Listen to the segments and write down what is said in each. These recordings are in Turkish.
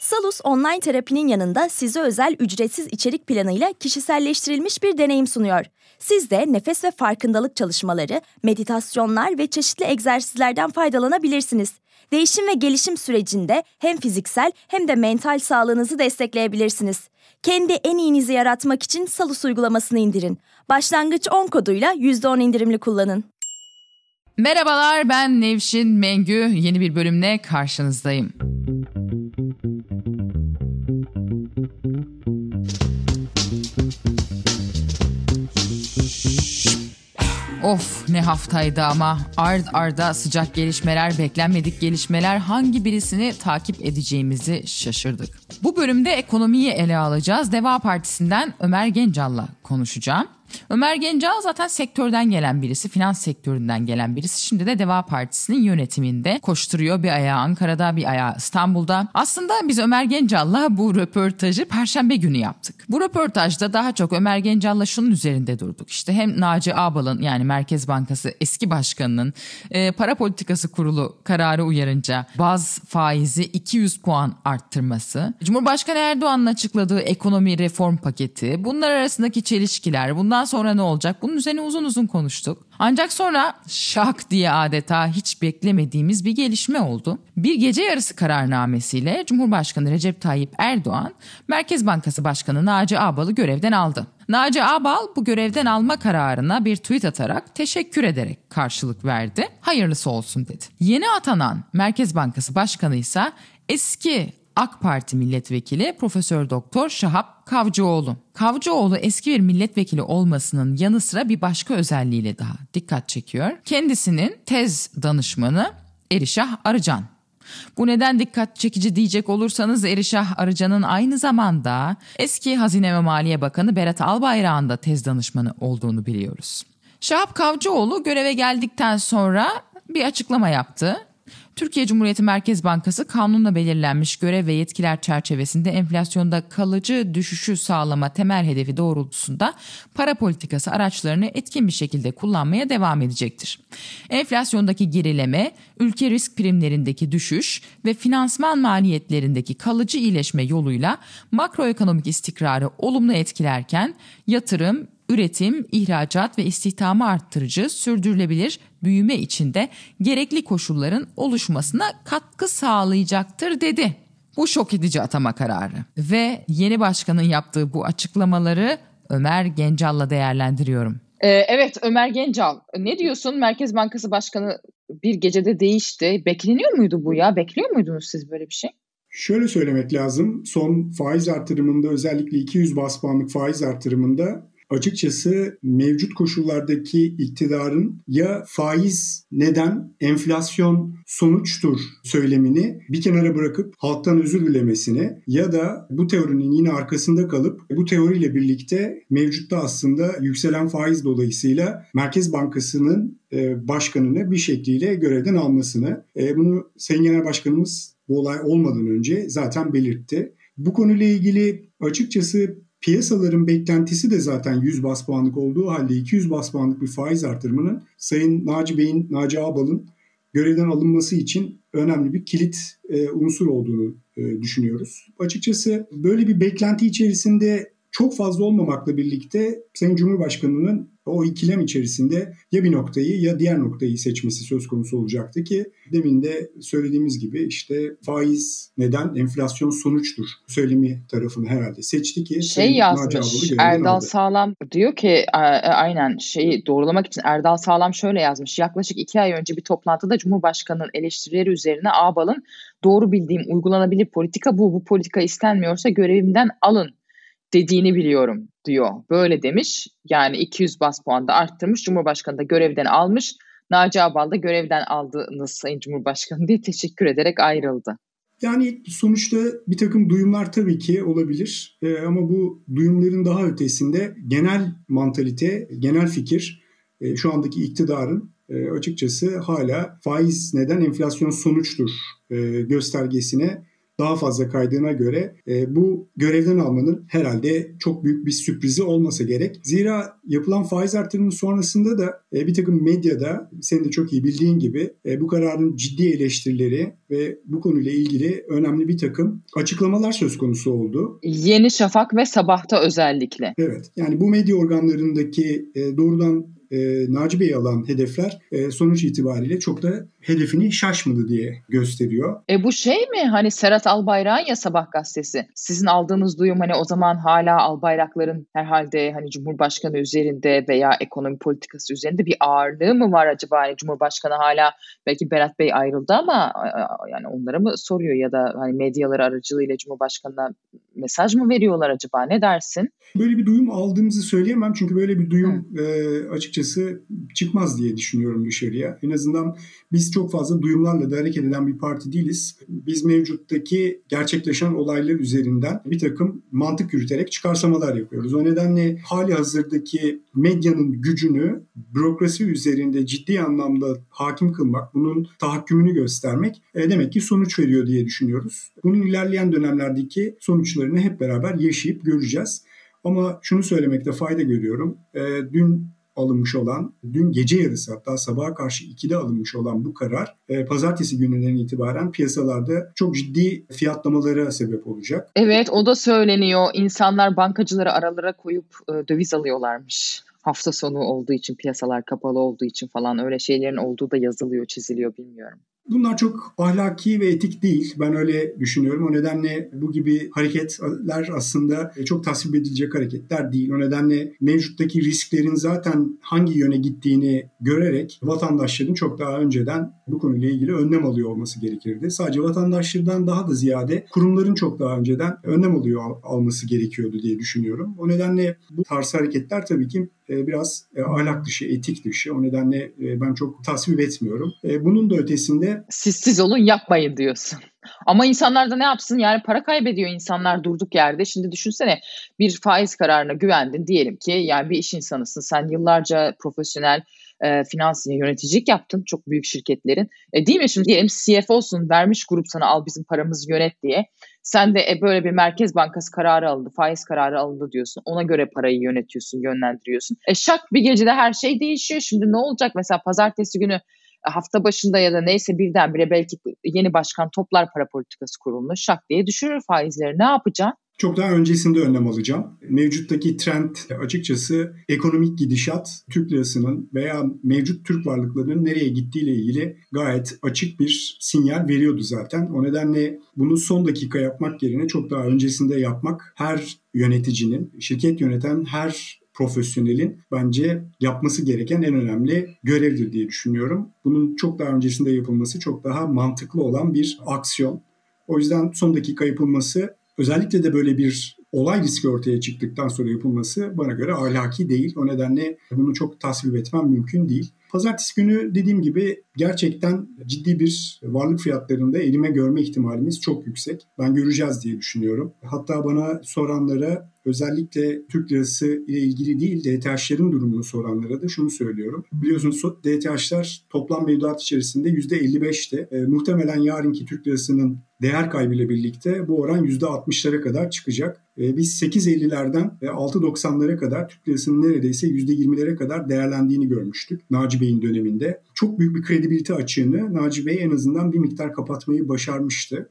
Salus online terapinin yanında size özel ücretsiz içerik planıyla kişiselleştirilmiş bir deneyim sunuyor. Siz de nefes ve farkındalık çalışmaları, meditasyonlar ve çeşitli egzersizlerden faydalanabilirsiniz. Değişim ve gelişim sürecinde hem fiziksel hem de mental sağlığınızı destekleyebilirsiniz. Kendi en iyinizi yaratmak için Salus uygulamasını indirin. Başlangıç 10 koduyla %10 indirimli kullanın. Merhabalar ben Nevşin Mengü. Yeni bir bölümle karşınızdayım. Of ne haftaydı ama ard arda sıcak gelişmeler, beklenmedik gelişmeler hangi birisini takip edeceğimizi şaşırdık. Bu bölümde ekonomiyi ele alacağız. Deva Partisi'nden Ömer Gencal'la konuşacağım. Ömer Gencal zaten sektörden gelen birisi, finans sektöründen gelen birisi. Şimdi de Deva Partisi'nin yönetiminde koşturuyor. Bir ayağı Ankara'da, bir ayağı İstanbul'da. Aslında biz Ömer Gencal'la bu röportajı Perşembe günü yaptık. Bu röportajda daha çok Ömer Gencal'la şunun üzerinde durduk. İşte hem Naci Ağbal'ın yani Merkez Bankası eski başkanının e, para politikası kurulu kararı uyarınca baz faizi 200 puan arttırması, Cumhurbaşkanı Erdoğan'ın açıkladığı ekonomi reform paketi, bunlar arasındaki çelişkiler, bundan bundan sonra ne olacak? Bunun üzerine uzun uzun konuştuk. Ancak sonra şak diye adeta hiç beklemediğimiz bir gelişme oldu. Bir gece yarısı kararnamesiyle Cumhurbaşkanı Recep Tayyip Erdoğan, Merkez Bankası Başkanı Naci Ağbal'ı görevden aldı. Naci Ağbal bu görevden alma kararına bir tweet atarak teşekkür ederek karşılık verdi. Hayırlısı olsun dedi. Yeni atanan Merkez Bankası Başkanı ise eski AK Parti milletvekili Profesör Doktor Şahap Kavcıoğlu. Kavcıoğlu eski bir milletvekili olmasının yanı sıra bir başka özelliğiyle daha dikkat çekiyor. Kendisinin tez danışmanı Erişah Arıcan. Bu neden dikkat çekici diyecek olursanız Erişah Arıcan'ın aynı zamanda eski Hazine ve Maliye Bakanı Berat Albayrak'ın da tez danışmanı olduğunu biliyoruz. Şahap Kavcıoğlu göreve geldikten sonra bir açıklama yaptı. Türkiye Cumhuriyeti Merkez Bankası kanunla belirlenmiş görev ve yetkiler çerçevesinde enflasyonda kalıcı düşüşü sağlama temel hedefi doğrultusunda para politikası araçlarını etkin bir şekilde kullanmaya devam edecektir. Enflasyondaki gerileme, ülke risk primlerindeki düşüş ve finansman maliyetlerindeki kalıcı iyileşme yoluyla makroekonomik istikrarı olumlu etkilerken yatırım, üretim, ihracat ve istihdamı arttırıcı, sürdürülebilir büyüme içinde gerekli koşulların oluşmasına katkı sağlayacaktır dedi. Bu şok edici atama kararı ve yeni başkanın yaptığı bu açıklamaları Ömer Gencal'la değerlendiriyorum. Ee, evet Ömer Gencal ne diyorsun Merkez Bankası Başkanı bir gecede değişti. Bekleniyor muydu bu ya? Bekliyor muydunuz siz böyle bir şey? Şöyle söylemek lazım. Son faiz artırımında özellikle 200 bas puanlık faiz artırımında açıkçası mevcut koşullardaki iktidarın ya faiz neden enflasyon sonuçtur söylemini bir kenara bırakıp halktan özür dilemesini ya da bu teorinin yine arkasında kalıp bu teoriyle birlikte mevcutta aslında yükselen faiz dolayısıyla Merkez Bankası'nın e, başkanını bir şekliyle görevden almasını. E, bunu Sayın Genel Başkanımız bu olay olmadan önce zaten belirtti. Bu konuyla ilgili açıkçası Piyasaların beklentisi de zaten 100 bas puanlık olduğu halde 200 bas puanlık bir faiz artırımının Sayın Naci Bey'in, Naci Ağbal'ın görevden alınması için önemli bir kilit e, unsur olduğunu e, düşünüyoruz. Açıkçası böyle bir beklenti içerisinde çok fazla olmamakla birlikte Sayın Cumhurbaşkanı'nın o ikilem içerisinde ya bir noktayı ya diğer noktayı seçmesi söz konusu olacaktı ki demin de söylediğimiz gibi işte faiz neden enflasyon sonuçtur söylemi tarafını herhalde seçti ki şey yazmış Erdal aldı. Sağlam diyor ki aynen şeyi doğrulamak için Erdal Sağlam şöyle yazmış yaklaşık iki ay önce bir toplantıda Cumhurbaşkanı'nın eleştirileri üzerine Ağbal'ın doğru bildiğim uygulanabilir politika bu bu politika istenmiyorsa görevimden alın dediğini biliyorum diyor. Böyle demiş. Yani 200 bas puan da arttırmış. Cumhurbaşkanı da görevden almış. Naci Abal da görevden aldığınız Sayın Cumhurbaşkanı diye teşekkür ederek ayrıldı. Yani sonuçta bir takım duyumlar tabii ki olabilir ee, ama bu duyumların daha ötesinde genel mantalite, genel fikir e, şu andaki iktidarın e, açıkçası hala faiz neden enflasyon sonuçtur e, göstergesine daha fazla kaydığına göre e, bu görevden almanın herhalde çok büyük bir sürprizi olmasa gerek. Zira yapılan faiz artırımının sonrasında da e, bir takım medyada senin de çok iyi bildiğin gibi e, bu kararın ciddi eleştirileri ve bu konuyla ilgili önemli bir takım açıklamalar söz konusu oldu. Yeni Şafak ve Sabah'ta özellikle. Evet yani bu medya organlarındaki e, doğrudan e, Naci Bey'i alan hedefler e, sonuç itibariyle çok da hedefini şaşmadı diye gösteriyor. E bu şey mi hani Serhat Albayrak'ın ya Sabah gazetesi. Sizin aldığınız duyum hani o zaman hala Albayrakların herhalde hani Cumhurbaşkanı üzerinde veya ekonomi politikası üzerinde bir ağırlığı mı var acaba? Hani Cumhurbaşkanı hala belki Berat Bey ayrıldı ama yani onlara mı soruyor ya da hani medyaları aracılığıyla Cumhurbaşkanı'na mesaj mı veriyorlar acaba? Ne dersin? Böyle bir duyum aldığımızı söyleyemem çünkü böyle bir duyum e, açıkçası çıkmaz diye düşünüyorum dışarıya. En azından biz çok fazla duyumlarla da hareket eden bir parti değiliz. Biz mevcuttaki gerçekleşen olaylar üzerinden bir takım mantık yürüterek çıkarsamalar yapıyoruz. O nedenle hali hazırdaki medyanın gücünü bürokrasi üzerinde ciddi anlamda hakim kılmak, bunun tahakkümünü göstermek e, demek ki sonuç veriyor diye düşünüyoruz. Bunun ilerleyen dönemlerdeki sonuçlarını hep beraber yaşayıp göreceğiz. Ama şunu söylemekte fayda görüyorum. E, dün alınmış olan, dün gece yarısı hatta sabaha karşı 2'de alınmış olan bu karar e, pazartesi gününden itibaren piyasalarda çok ciddi fiyatlamalara sebep olacak. Evet o da söyleniyor. İnsanlar bankacıları aralara koyup e, döviz alıyorlarmış hafta sonu olduğu için piyasalar kapalı olduğu için falan öyle şeylerin olduğu da yazılıyor çiziliyor bilmiyorum. Bunlar çok ahlaki ve etik değil. Ben öyle düşünüyorum. O nedenle bu gibi hareketler aslında çok tasvip edilecek hareketler değil. O nedenle mevcuttaki risklerin zaten hangi yöne gittiğini görerek vatandaşların çok daha önceden bu konuyla ilgili önlem alıyor olması gerekirdi. Sadece vatandaşlardan daha da ziyade kurumların çok daha önceden önlem alıyor alması gerekiyordu diye düşünüyorum. O nedenle bu tarz hareketler tabii ki biraz e, ahlak dışı, etik dışı. O nedenle e, ben çok tasvip etmiyorum. Bunun da ötesinde... Siz siz olun yapmayın diyorsun. Ama insanlar da ne yapsın? Yani para kaybediyor insanlar durduk yerde. Şimdi düşünsene bir faiz kararına güvendin diyelim ki yani bir iş insanısın. Sen yıllarca profesyonel e, finans yöneticilik yaptın çok büyük şirketlerin. E, değil mi şimdi diyelim CFO'sun vermiş grup sana al bizim paramızı yönet diye. Sen de e, böyle bir Merkez Bankası kararı alındı, faiz kararı alındı diyorsun. Ona göre parayı yönetiyorsun, yönlendiriyorsun. E şak bir gecede her şey değişiyor. Şimdi ne olacak mesela pazartesi günü e, hafta başında ya da neyse birdenbire belki yeni başkan toplar para politikası kurulunu şak diye düşürür faizleri. Ne yapacaksın? Çok daha öncesinde önlem alacağım. Mevcuttaki trend açıkçası ekonomik gidişat Türk lirasının veya mevcut Türk varlıklarının nereye gittiğiyle ilgili gayet açık bir sinyal veriyordu zaten. O nedenle bunu son dakika yapmak yerine çok daha öncesinde yapmak her yöneticinin, şirket yöneten her profesyonelin bence yapması gereken en önemli görevdir diye düşünüyorum. Bunun çok daha öncesinde yapılması çok daha mantıklı olan bir aksiyon. O yüzden son dakika yapılması Özellikle de böyle bir olay riski ortaya çıktıktan sonra yapılması bana göre ahlaki değil. O nedenle bunu çok tasvip etmem mümkün değil. Pazartesi günü dediğim gibi gerçekten ciddi bir varlık fiyatlarında erime görme ihtimalimiz çok yüksek. Ben göreceğiz diye düşünüyorum. Hatta bana soranlara özellikle Türk lirası ile ilgili değil DTH'lerin durumunu soranlara da şunu söylüyorum. Biliyorsunuz DTH'ler toplam mevduat içerisinde %55'ti. E, muhtemelen yarınki Türk lirasının değer kaybıyla birlikte bu oran %60'lara kadar çıkacak. E, biz 8.50'lerden 6.90'lara kadar Türk lirasının neredeyse %20'lere kadar değerlendiğini görmüştük Naci Bey'in döneminde. Çok büyük bir kredibilite açığını Naci Bey en azından bir miktar kapatmayı başarmıştı.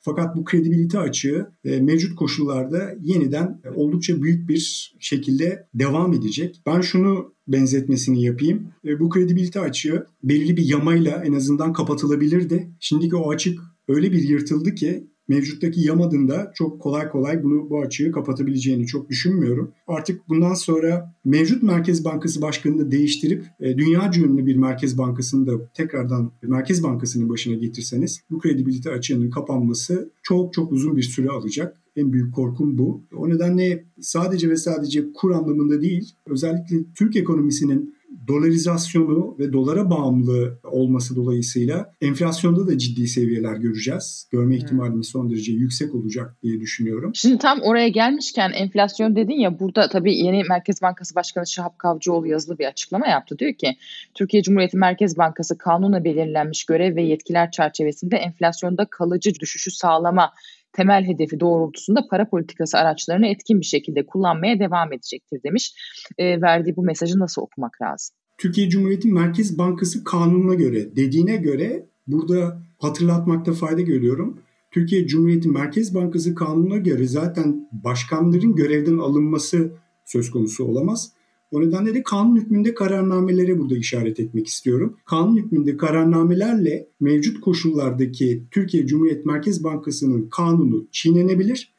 Fakat bu kredibilite açığı e, mevcut koşullarda yeniden oldukça büyük bir şekilde devam edecek. Ben şunu benzetmesini yapayım. E, bu kredibilite açığı belirli bir yamayla en azından kapatılabilirdi. Şimdiki o açık öyle bir yırtıldı ki mevcuttaki Yamad'ın da çok kolay kolay bunu bu açığı kapatabileceğini çok düşünmüyorum. Artık bundan sonra mevcut Merkez Bankası Başkanı'nı değiştirip e, dünya ünlü bir Merkez Bankası'nı da tekrardan Merkez Bankası'nın başına getirseniz bu kredibilite açığının kapanması çok çok uzun bir süre alacak. En büyük korkum bu. O nedenle sadece ve sadece kur anlamında değil, özellikle Türk ekonomisinin dolarizasyonu ve dolara bağımlı olması dolayısıyla enflasyonda da ciddi seviyeler göreceğiz. Görme ihtimalimiz son derece yüksek olacak diye düşünüyorum. Şimdi tam oraya gelmişken enflasyon dedin ya burada tabii yeni Merkez Bankası Başkanı Şahap Kavcıoğlu yazılı bir açıklama yaptı. Diyor ki Türkiye Cumhuriyeti Merkez Bankası kanuna belirlenmiş görev ve yetkiler çerçevesinde enflasyonda kalıcı düşüşü sağlama temel hedefi doğrultusunda para politikası araçlarını etkin bir şekilde kullanmaya devam edecektir demiş. E, verdiği bu mesajı nasıl okumak lazım? Türkiye Cumhuriyeti Merkez Bankası kanununa göre dediğine göre burada hatırlatmakta fayda görüyorum. Türkiye Cumhuriyeti Merkez Bankası kanununa göre zaten başkanların görevden alınması söz konusu olamaz. O nedenle de kanun hükmünde kararnamelere burada işaret etmek istiyorum. Kanun hükmünde kararnamelerle mevcut koşullardaki Türkiye Cumhuriyet Merkez Bankası'nın kanunu çiğnenebilir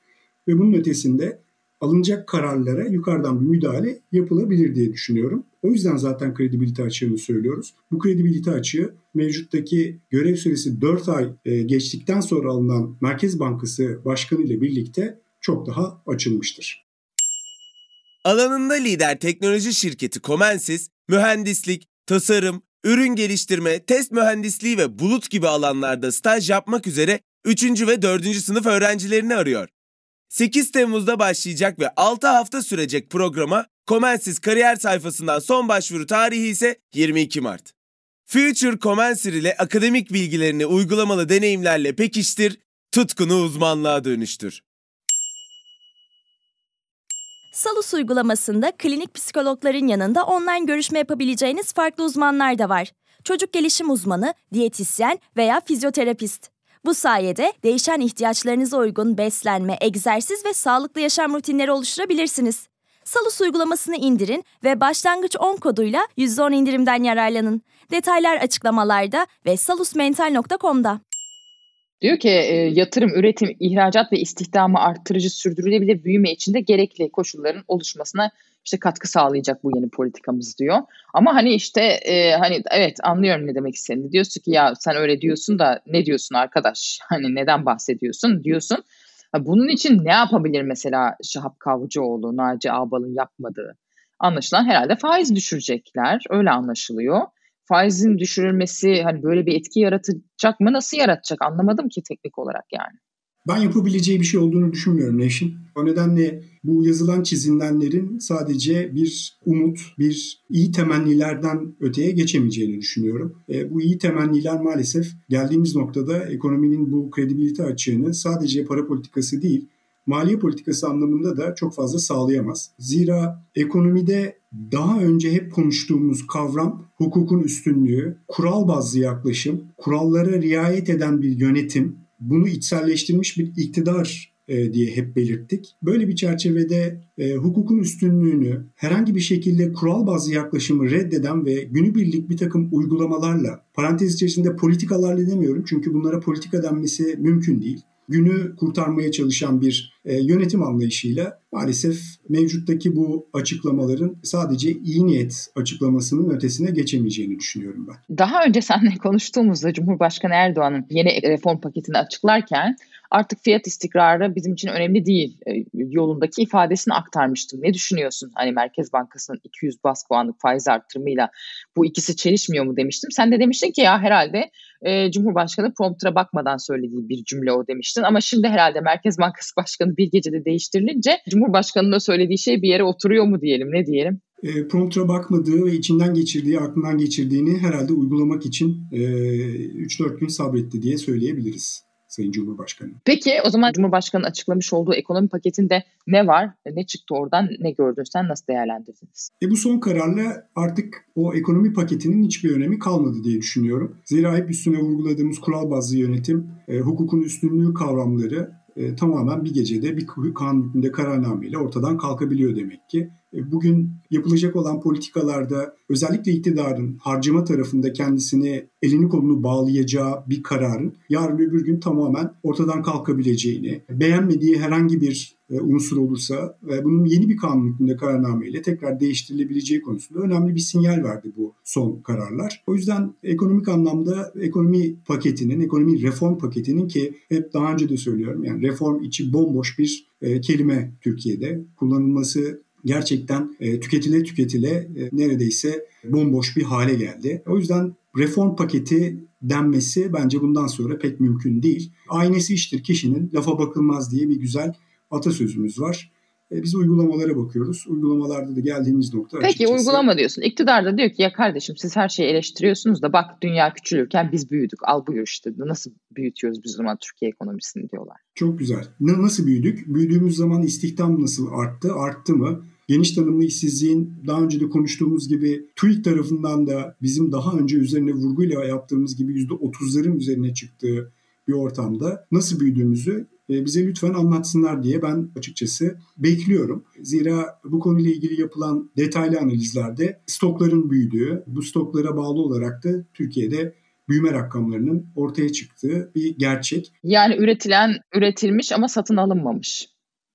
ve bunun ötesinde alınacak kararlara yukarıdan bir müdahale yapılabilir diye düşünüyorum. O yüzden zaten kredibilite açığını söylüyoruz. Bu kredibilite açığı mevcuttaki görev süresi 4 ay e, geçtikten sonra alınan Merkez Bankası Başkanı ile birlikte çok daha açılmıştır. Alanında lider teknoloji şirketi Comensis, mühendislik, tasarım, ürün geliştirme, test mühendisliği ve bulut gibi alanlarda staj yapmak üzere 3. ve 4. sınıf öğrencilerini arıyor. 8 Temmuz'da başlayacak ve 6 hafta sürecek programa Comensis kariyer sayfasından son başvuru tarihi ise 22 Mart. Future Comensir ile akademik bilgilerini uygulamalı deneyimlerle pekiştir, tutkunu uzmanlığa dönüştür. Salus uygulamasında klinik psikologların yanında online görüşme yapabileceğiniz farklı uzmanlar da var. Çocuk gelişim uzmanı, diyetisyen veya fizyoterapist. Bu sayede değişen ihtiyaçlarınıza uygun beslenme, egzersiz ve sağlıklı yaşam rutinleri oluşturabilirsiniz. Salus uygulamasını indirin ve başlangıç 10 koduyla %10 indirimden yararlanın. Detaylar açıklamalarda ve salusmental.com'da. Diyor ki e, yatırım, üretim, ihracat ve istihdamı arttırıcı sürdürülebilir büyüme için de gerekli koşulların oluşmasına işte katkı sağlayacak bu yeni politikamız diyor. Ama hani işte e, hani evet anlıyorum ne demek istediğini. Diyorsun ki ya sen öyle diyorsun da ne diyorsun arkadaş? Hani neden bahsediyorsun diyorsun. Bunun için ne yapabilir mesela Şahap Kavcıoğlu, Naci Ağbal'ın yapmadığı? Anlaşılan herhalde faiz düşürecekler. Öyle anlaşılıyor faizin düşürülmesi hani böyle bir etki yaratacak mı? Nasıl yaratacak? Anlamadım ki teknik olarak yani. Ben yapabileceği bir şey olduğunu düşünmüyorum Neşin. O nedenle bu yazılan çizilenlerin sadece bir umut, bir iyi temennilerden öteye geçemeyeceğini düşünüyorum. E, bu iyi temenniler maalesef geldiğimiz noktada ekonominin bu kredibilite açığını sadece para politikası değil, maliye politikası anlamında da çok fazla sağlayamaz. Zira ekonomide daha önce hep konuştuğumuz kavram hukukun üstünlüğü, kural bazlı yaklaşım, kurallara riayet eden bir yönetim, bunu içselleştirmiş bir iktidar e, diye hep belirttik. Böyle bir çerçevede e, hukukun üstünlüğünü herhangi bir şekilde kural bazlı yaklaşımı reddeden ve günübirlik bir takım uygulamalarla, parantez içerisinde politikalarla demiyorum çünkü bunlara politika denmesi mümkün değil günü kurtarmaya çalışan bir e, yönetim anlayışıyla maalesef mevcuttaki bu açıklamaların sadece iyi niyet açıklamasının ötesine geçemeyeceğini düşünüyorum ben. Daha önce seninle konuştuğumuzda Cumhurbaşkanı Erdoğan'ın yeni reform paketini açıklarken artık fiyat istikrarı bizim için önemli değil e, yolundaki ifadesini aktarmıştım. Ne düşünüyorsun? Hani Merkez Bankası'nın 200 bas puanlık faiz arttırımıyla bu ikisi çelişmiyor mu demiştim. Sen de demiştin ki ya herhalde e, Cumhurbaşkanı promptura bakmadan söylediği bir cümle o demiştin. Ama şimdi herhalde Merkez Bankası Başkanı bir gecede değiştirilince Cumhurbaşkanı'nın söylediği şey bir yere oturuyor mu diyelim ne diyelim? E, promptura bakmadığı ve içinden geçirdiği, aklından geçirdiğini herhalde uygulamak için e, 3-4 gün sabretti diye söyleyebiliriz. Sayın Cumhurbaşkanı. Peki o zaman Cumhurbaşkanı açıklamış olduğu ekonomi paketinde ne var? Ne çıktı oradan? Ne gördün sen? Nasıl değerlendirdiniz? E bu son kararla artık o ekonomi paketinin hiçbir önemi kalmadı diye düşünüyorum. Zira hep üstüne vurguladığımız kural bazlı yönetim, e, hukukun üstünlüğü kavramları e, tamamen bir gecede bir kanun hükmünde kararnameyle ortadan kalkabiliyor demek ki. E, bugün yapılacak olan politikalarda özellikle iktidarın harcama tarafında kendisini elini kolunu bağlayacağı bir kararın yarın öbür gün tamamen ortadan kalkabileceğini, beğenmediği herhangi bir e, unsur olursa bunun yeni bir kanun hükmünde kararnameyle tekrar değiştirilebileceği konusunda önemli bir sinyal verdi bu son kararlar. O yüzden ekonomik anlamda ekonomi paketinin, ekonomi reform paketinin ki hep daha önce de söylüyorum yani reform içi bomboş bir e, kelime Türkiye'de kullanılması gerçekten e, tüketile tüketile e, neredeyse bomboş bir hale geldi. O yüzden reform paketi denmesi bence bundan sonra pek mümkün değil. Aynesi iştir kişinin lafa bakılmaz diye bir güzel atasözümüz var. E, biz uygulamalara bakıyoruz. Uygulamalarda da geldiğimiz nokta Peki açıkçası. uygulama diyorsun. İktidar da diyor ki ya kardeşim siz her şeyi eleştiriyorsunuz da bak dünya küçülürken biz büyüdük. Al buyur işte nasıl büyütüyoruz biz zaman Türkiye ekonomisini diyorlar. Çok güzel. Nasıl büyüdük? Büyüdüğümüz zaman istihdam nasıl arttı? Arttı mı? Geniş tanımlı işsizliğin daha önce de konuştuğumuz gibi TÜİK tarafından da bizim daha önce üzerine vurguyla yaptığımız gibi %30'ların üzerine çıktığı bir ortamda nasıl büyüdüğümüzü e, bize lütfen anlatsınlar diye ben açıkçası bekliyorum. Zira bu konuyla ilgili yapılan detaylı analizlerde stokların büyüdüğü, bu stoklara bağlı olarak da Türkiye'de büyüme rakamlarının ortaya çıktığı bir gerçek. Yani üretilen üretilmiş ama satın alınmamış.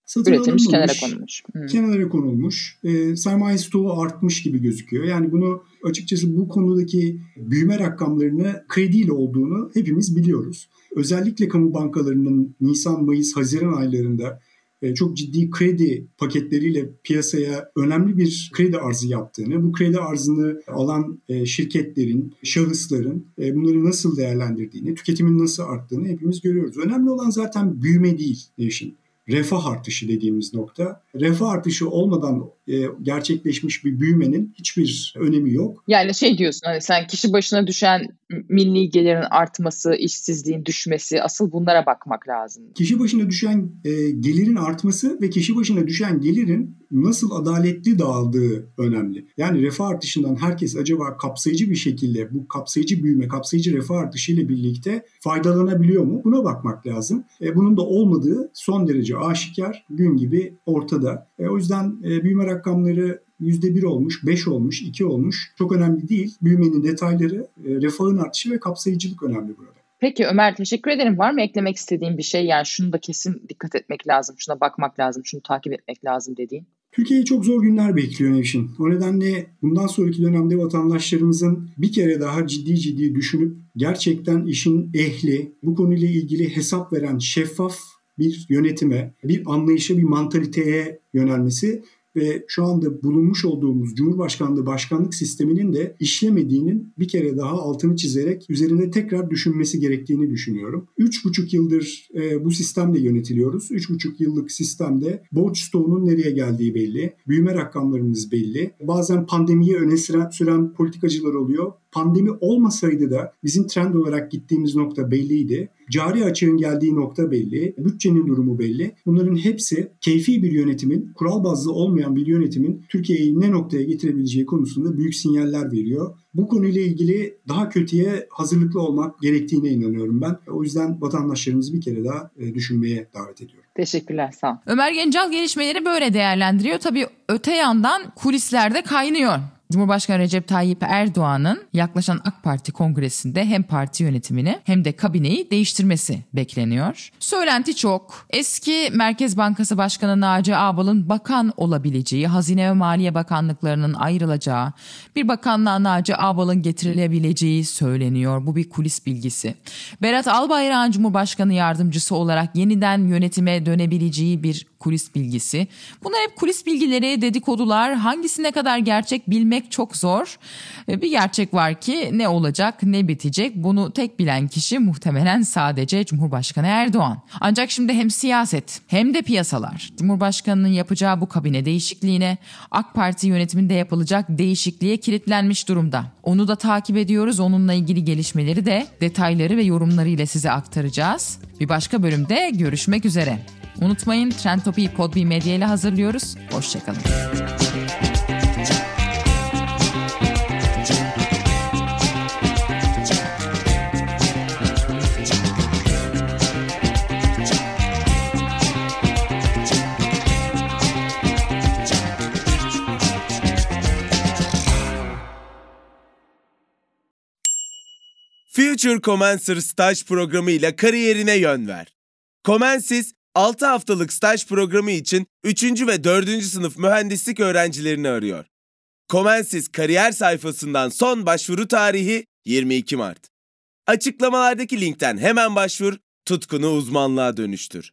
Satın Üretilmiş kenara konulmuş. Hmm. Kenara konulmuş. E, sermaye stoğu artmış gibi gözüküyor. Yani bunu açıkçası bu konudaki büyüme rakamlarını krediyle olduğunu hepimiz biliyoruz. Özellikle kamu bankalarının Nisan, Mayıs, Haziran aylarında e, çok ciddi kredi paketleriyle piyasaya önemli bir kredi arzı yaptığını, bu kredi arzını alan e, şirketlerin, şahısların e, bunları nasıl değerlendirdiğini, tüketimin nasıl arttığını hepimiz görüyoruz. Önemli olan zaten büyüme değil Nevşin refah artışı dediğimiz nokta. Refah artışı olmadan e, gerçekleşmiş bir büyümenin hiçbir önemi yok. Yani şey diyorsun hani sen kişi başına düşen milli gelirin artması, işsizliğin düşmesi asıl bunlara bakmak lazım. Kişi başına düşen e, gelirin artması ve kişi başına düşen gelirin nasıl adaletli dağıldığı önemli. Yani refah artışından herkes acaba kapsayıcı bir şekilde bu kapsayıcı büyüme, kapsayıcı refah artışı ile birlikte faydalanabiliyor mu? Buna bakmak lazım. E, bunun da olmadığı son derece aşikar, gün gibi ortada. E, o yüzden e, büyüme rakamları %1 olmuş, 5 olmuş, 2 olmuş çok önemli değil. Büyümenin detayları, e, refahın artışı ve kapsayıcılık önemli burada. Peki Ömer teşekkür ederim. Var mı eklemek istediğin bir şey? Yani şunu da kesin dikkat etmek lazım, şuna bakmak lazım, şunu takip etmek lazım dediğin. Türkiye'yi çok zor günler bekliyor Nevşin. O nedenle bundan sonraki dönemde vatandaşlarımızın bir kere daha ciddi ciddi düşünüp gerçekten işin ehli, bu konuyla ilgili hesap veren şeffaf bir yönetime, bir anlayışa, bir mantaliteye yönelmesi ve şu anda bulunmuş olduğumuz Cumhurbaşkanlığı başkanlık sisteminin de işlemediğinin bir kere daha altını çizerek üzerinde tekrar düşünmesi gerektiğini düşünüyorum. 3,5 yıldır e, bu sistemle yönetiliyoruz. 3,5 yıllık sistemde borç stoğunun nereye geldiği belli. Büyüme rakamlarımız belli. Bazen pandemiyi öne süren, süren politikacılar oluyor. Pandemi olmasaydı da bizim trend olarak gittiğimiz nokta belliydi. Cari açığın geldiği nokta belli, bütçenin durumu belli. Bunların hepsi keyfi bir yönetimin, kural bazlı olmayan bir yönetimin Türkiye'yi ne noktaya getirebileceği konusunda büyük sinyaller veriyor. Bu konuyla ilgili daha kötüye hazırlıklı olmak gerektiğine inanıyorum ben. O yüzden vatandaşlarımızı bir kere daha e, düşünmeye davet ediyorum. Teşekkürler sağ ol. Ömer Gencal gelişmeleri böyle değerlendiriyor. Tabii öte yandan kulislerde kaynıyor. Cumhurbaşkanı Recep Tayyip Erdoğan'ın yaklaşan AK Parti kongresinde hem parti yönetimini hem de kabineyi değiştirmesi bekleniyor. Söylenti çok. Eski Merkez Bankası Başkanı Naci Ağbal'ın bakan olabileceği, Hazine ve Maliye Bakanlıklarının ayrılacağı, bir bakanlığa Naci Ağbal'ın getirilebileceği söyleniyor. Bu bir kulis bilgisi. Berat Albayrak'ın Cumhurbaşkanı yardımcısı olarak yeniden yönetime dönebileceği bir kulis bilgisi. Bunlar hep kulis bilgileri, dedikodular. Hangisi ne kadar gerçek bilmek çok zor. E, bir gerçek var ki ne olacak, ne bitecek bunu tek bilen kişi muhtemelen sadece Cumhurbaşkanı Erdoğan. Ancak şimdi hem siyaset hem de piyasalar Cumhurbaşkanının yapacağı bu kabine değişikliğine AK Parti yönetiminde yapılacak değişikliğe kilitlenmiş durumda. Onu da takip ediyoruz. Onunla ilgili gelişmeleri de detayları ve yorumlarıyla size aktaracağız. Bir başka bölümde görüşmek üzere. Unutmayın Trend Topi'yi Podbi Medya ile hazırlıyoruz. Hoşçakalın. Future Commencer staj programı ile kariyerine yön ver. Comensis 6 haftalık staj programı için 3. ve 4. sınıf mühendislik öğrencilerini arıyor. Comensis kariyer sayfasından son başvuru tarihi 22 Mart. Açıklamalardaki linkten hemen başvur, tutkunu uzmanlığa dönüştür.